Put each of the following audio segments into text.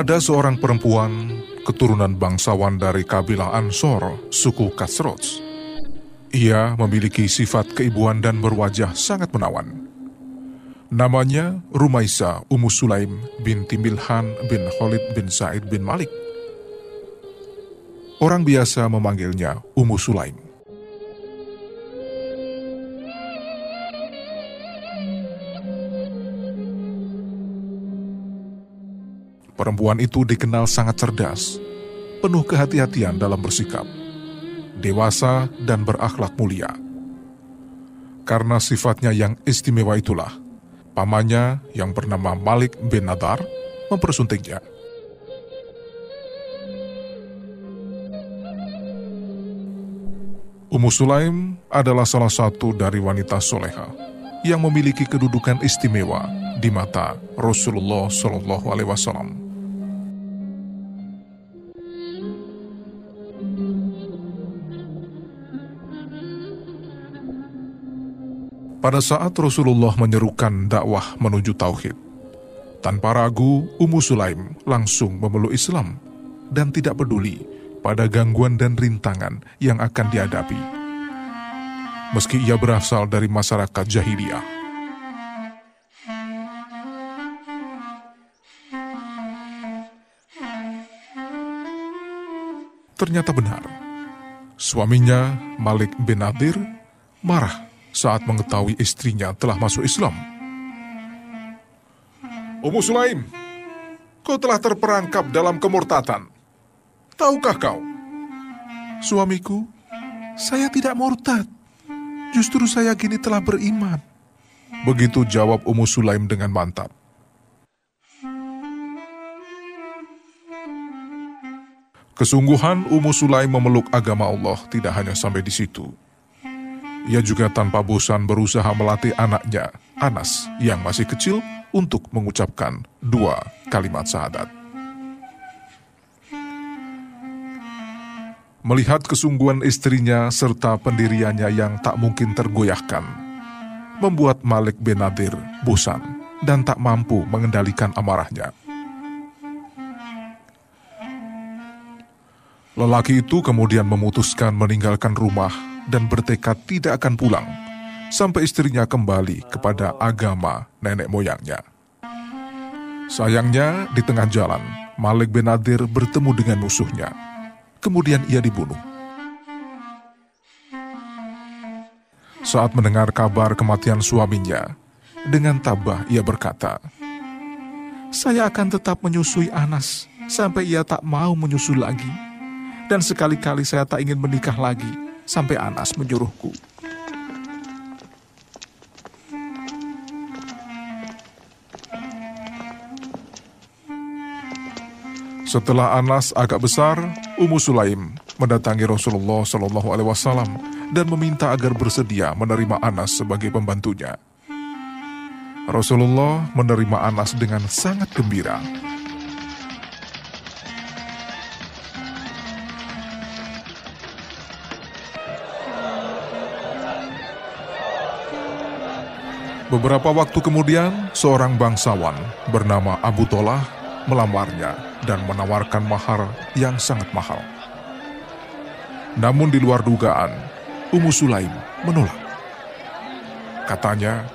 Ada seorang perempuan keturunan bangsawan dari kabilah Ansor, suku Kasrots. Ia memiliki sifat keibuan dan berwajah sangat menawan. Namanya Rumaisa Ummu Sulaim binti Milhan bin Khalid bin Said bin Malik. Orang biasa memanggilnya Ummu Sulaim. Perempuan itu dikenal sangat cerdas, penuh kehati-hatian dalam bersikap, dewasa dan berakhlak mulia. Karena sifatnya yang istimewa itulah, pamannya yang bernama Malik bin Nadar mempersuntingnya. Ummu Sulaim adalah salah satu dari wanita soleha yang memiliki kedudukan istimewa di mata Rasulullah Shallallahu Alaihi Wasallam. Pada saat Rasulullah menyerukan dakwah menuju tauhid, tanpa ragu Ummu Sulaim langsung memeluk Islam dan tidak peduli pada gangguan dan rintangan yang akan dihadapi. Meski ia berasal dari masyarakat jahiliyah. Ternyata benar, suaminya Malik bin Nadir marah saat mengetahui istrinya telah masuk Islam. Ummu Sulaim, kau telah terperangkap dalam kemurtatan. Tahukah kau? Suamiku, saya tidak murtad. Justru saya kini telah beriman. Begitu jawab Ummu Sulaim dengan mantap. Kesungguhan Ummu Sulaim memeluk agama Allah tidak hanya sampai di situ. Ia juga tanpa bosan berusaha melatih anaknya, Anas, yang masih kecil, untuk mengucapkan dua kalimat syahadat. Melihat kesungguhan istrinya serta pendiriannya yang tak mungkin tergoyahkan, membuat Malik bin Nadir bosan dan tak mampu mengendalikan amarahnya. Lelaki itu kemudian memutuskan meninggalkan rumah dan bertekad tidak akan pulang sampai istrinya kembali kepada agama nenek moyangnya. Sayangnya, di tengah jalan, Malik bin Nadir bertemu dengan musuhnya. Kemudian ia dibunuh. Saat mendengar kabar kematian suaminya, dengan tabah ia berkata, "Saya akan tetap menyusui Anas sampai ia tak mau menyusul lagi, dan sekali-kali saya tak ingin menikah lagi." Sampai Anas menyuruhku. Setelah Anas agak besar, Ummu Sulaim mendatangi Rasulullah Shallallahu Alaihi Wasallam dan meminta agar bersedia menerima Anas sebagai pembantunya. Rasulullah menerima Anas dengan sangat gembira Beberapa waktu kemudian, seorang bangsawan bernama Abu Tolah melamarnya dan menawarkan mahar yang sangat mahal. Namun di luar dugaan, Ummu Sulaim menolak. Katanya,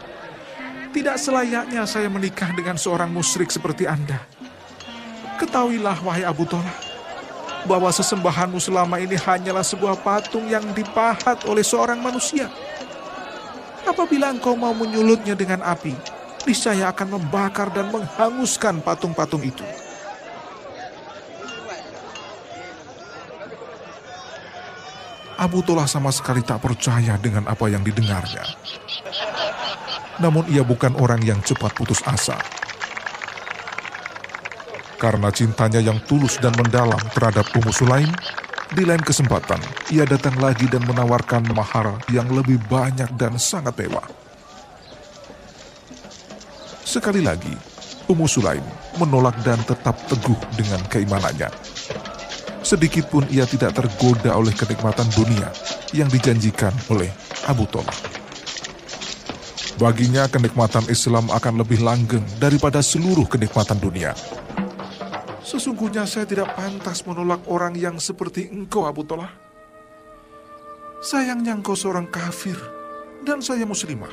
Tidak selayaknya saya menikah dengan seorang musyrik seperti Anda. Ketahuilah, wahai Abu Tolah, bahwa sesembahanmu selama ini hanyalah sebuah patung yang dipahat oleh seorang manusia. Apabila engkau mau menyulutnya dengan api, niscaya akan membakar dan menghanguskan patung-patung itu. Abu Tolah sama sekali tak percaya dengan apa yang didengarnya. Namun ia bukan orang yang cepat putus asa. Karena cintanya yang tulus dan mendalam terhadap Ummu Sulaim, di lain kesempatan, ia datang lagi dan menawarkan mahar yang lebih banyak dan sangat mewah. Sekali lagi, Ummu Sulaim menolak dan tetap teguh dengan keimanannya. Sedikit pun ia tidak tergoda oleh kenikmatan dunia yang dijanjikan oleh Abu Tolah. Baginya kenikmatan Islam akan lebih langgeng daripada seluruh kenikmatan dunia. Sesungguhnya saya tidak pantas menolak orang yang seperti engkau, Abu Tolah. Sayangnya engkau seorang kafir dan saya muslimah.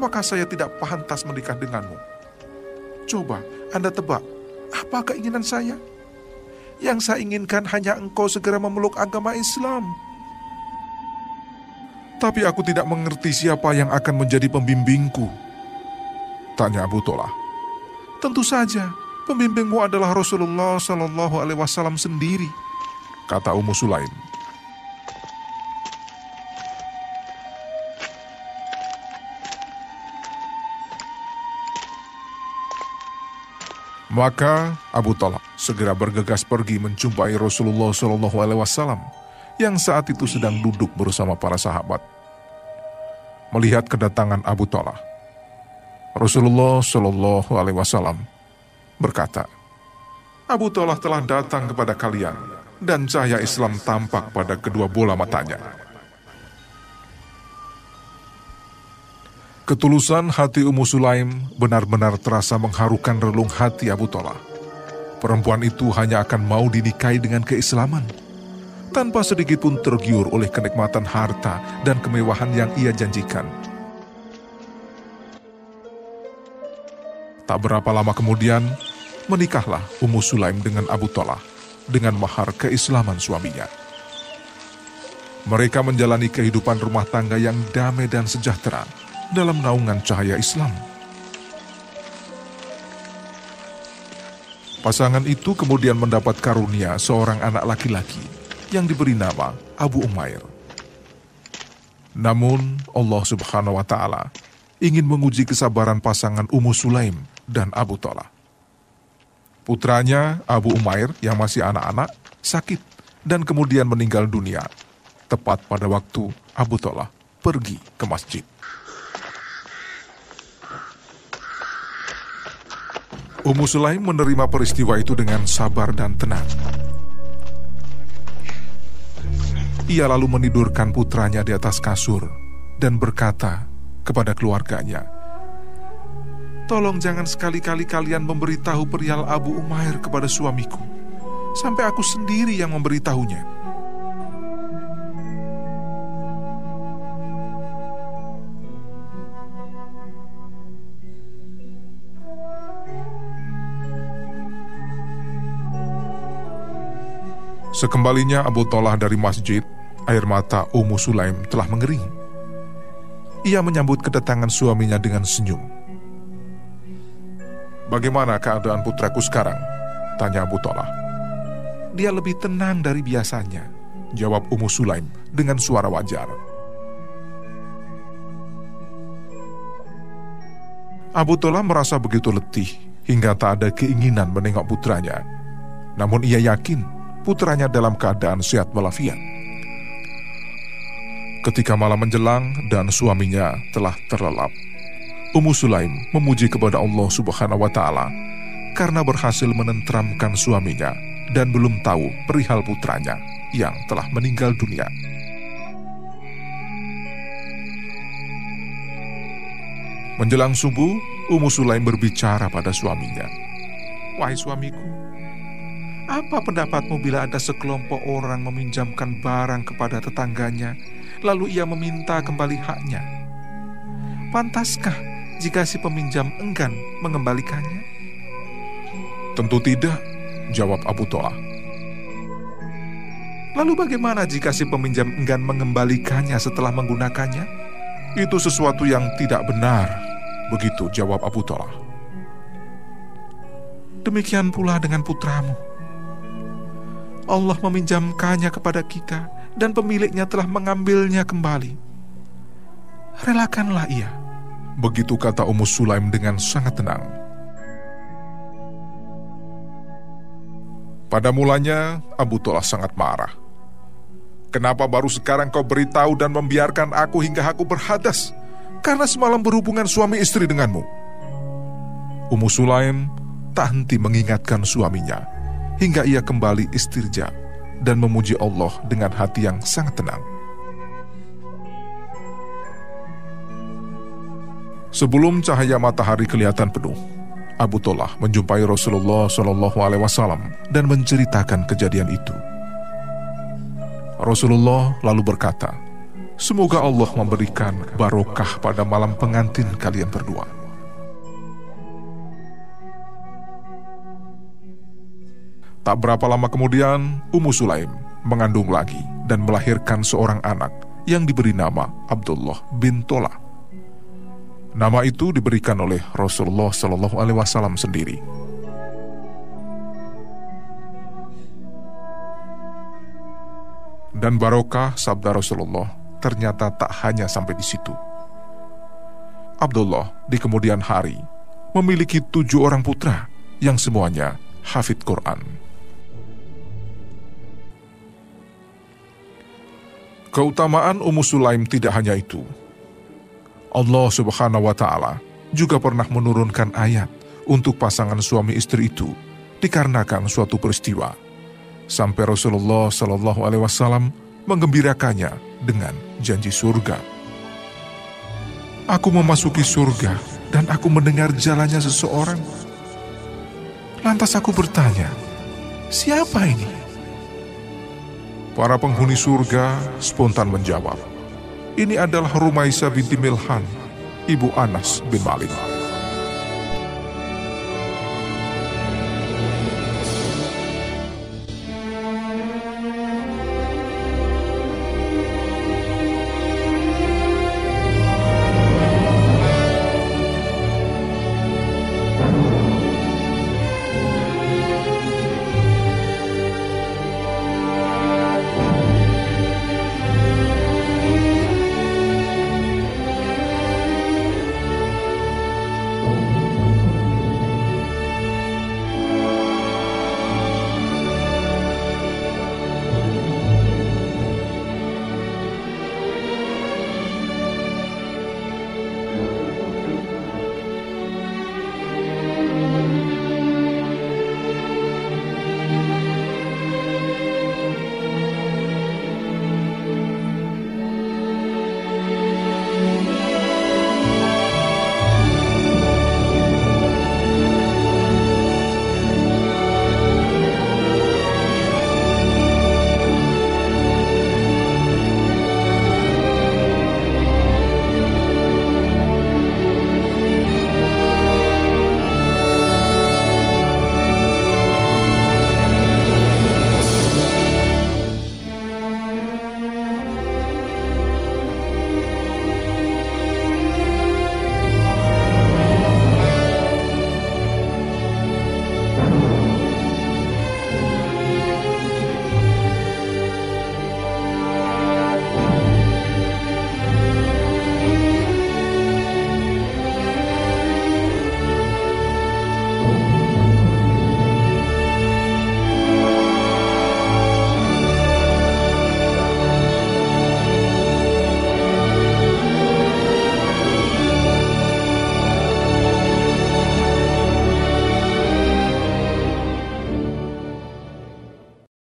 Maka saya tidak pantas menikah denganmu. Coba Anda tebak, apa keinginan saya? Yang saya inginkan hanya engkau segera memeluk agama Islam. Tapi aku tidak mengerti siapa yang akan menjadi pembimbingku. Tanya Abu Tolah. Tentu saja, pembimbingmu adalah Rasulullah Shallallahu Alaihi Wasallam sendiri, kata Ummu Sulaim. Maka Abu Talha segera bergegas pergi menjumpai Rasulullah Shallallahu Alaihi Wasallam yang saat itu sedang duduk bersama para sahabat. Melihat kedatangan Abu Talha, Rasulullah Shallallahu Alaihi Wasallam berkata, Abu Talha telah datang kepada kalian dan cahaya Islam tampak pada kedua bola matanya. Ketulusan hati Ummu Sulaim benar-benar terasa mengharukan relung hati Abu Tola. Perempuan itu hanya akan mau dinikahi dengan keislaman, tanpa sedikit pun tergiur oleh kenikmatan harta dan kemewahan yang ia janjikan. Tak berapa lama kemudian, menikahlah Ummu Sulaim dengan Abu Tola dengan mahar keislaman suaminya. Mereka menjalani kehidupan rumah tangga yang damai dan sejahtera dalam naungan cahaya Islam. Pasangan itu kemudian mendapat karunia seorang anak laki-laki yang diberi nama Abu Umair. Namun Allah Subhanahu wa taala ingin menguji kesabaran pasangan Ummu Sulaim dan Abu Tola. Putranya Abu Umair yang masih anak-anak sakit dan kemudian meninggal dunia tepat pada waktu Abu Tola pergi ke masjid. Ummu Sulaim menerima peristiwa itu dengan sabar dan tenang. Ia lalu menidurkan putranya di atas kasur dan berkata kepada keluarganya, Tolong jangan sekali-kali kalian memberitahu perihal Abu Umair kepada suamiku, sampai aku sendiri yang memberitahunya. Sekembalinya Abu Tolah dari masjid, air mata Ummu Sulaim telah mengering. Ia menyambut kedatangan suaminya dengan senyum. Bagaimana keadaan putraku sekarang? Tanya Abu Tolah. Dia lebih tenang dari biasanya, jawab Ummu Sulaim dengan suara wajar. Abu Tolah merasa begitu letih hingga tak ada keinginan menengok putranya. Namun ia yakin putranya dalam keadaan sehat walafiat. Ketika malam menjelang dan suaminya telah terlelap, Ummu Sulaim memuji kepada Allah Subhanahu wa taala karena berhasil menentramkan suaminya dan belum tahu perihal putranya yang telah meninggal dunia. Menjelang subuh, Ummu Sulaim berbicara pada suaminya. Wahai suamiku, apa pendapatmu bila ada sekelompok orang meminjamkan barang kepada tetangganya, lalu ia meminta kembali haknya? Pantaskah jika si peminjam enggan mengembalikannya? Tentu tidak, jawab Abu Toa. Lalu bagaimana jika si peminjam enggan mengembalikannya setelah menggunakannya? Itu sesuatu yang tidak benar, begitu jawab Abu Tola. Demikian pula dengan putramu Allah meminjamkannya kepada kita dan pemiliknya telah mengambilnya kembali. Relakanlah ia. Begitu kata Ummu Sulaim dengan sangat tenang. Pada mulanya, Abu Tolah sangat marah. Kenapa baru sekarang kau beritahu dan membiarkan aku hingga aku berhadas? Karena semalam berhubungan suami istri denganmu. Ummu Sulaim tak henti mengingatkan suaminya hingga ia kembali istirja dan memuji Allah dengan hati yang sangat tenang. Sebelum cahaya matahari kelihatan penuh, Abu Tolah menjumpai Rasulullah Shallallahu Alaihi Wasallam dan menceritakan kejadian itu. Rasulullah lalu berkata, "Semoga Allah memberikan barokah pada malam pengantin kalian berdua." Tak berapa lama kemudian, Ummu Sulaim mengandung lagi dan melahirkan seorang anak yang diberi nama Abdullah bin Tolah. Nama itu diberikan oleh Rasulullah Shallallahu Alaihi Wasallam sendiri. Dan barokah sabda Rasulullah ternyata tak hanya sampai di situ. Abdullah di kemudian hari memiliki tujuh orang putra yang semuanya hafid Quran. Keutamaan Ummu Sulaim tidak hanya itu, Allah Subhanahu wa taala juga pernah menurunkan ayat untuk pasangan suami istri itu dikarenakan suatu peristiwa. Sampai Rasulullah Shallallahu alaihi wasallam menggembirakannya dengan janji surga. Aku memasuki surga dan aku mendengar jalannya seseorang. Lantas aku bertanya, siapa ini? Para penghuni surga spontan menjawab, ini adalah Rumaisa binti Milhan, ibu Anas bin Malik.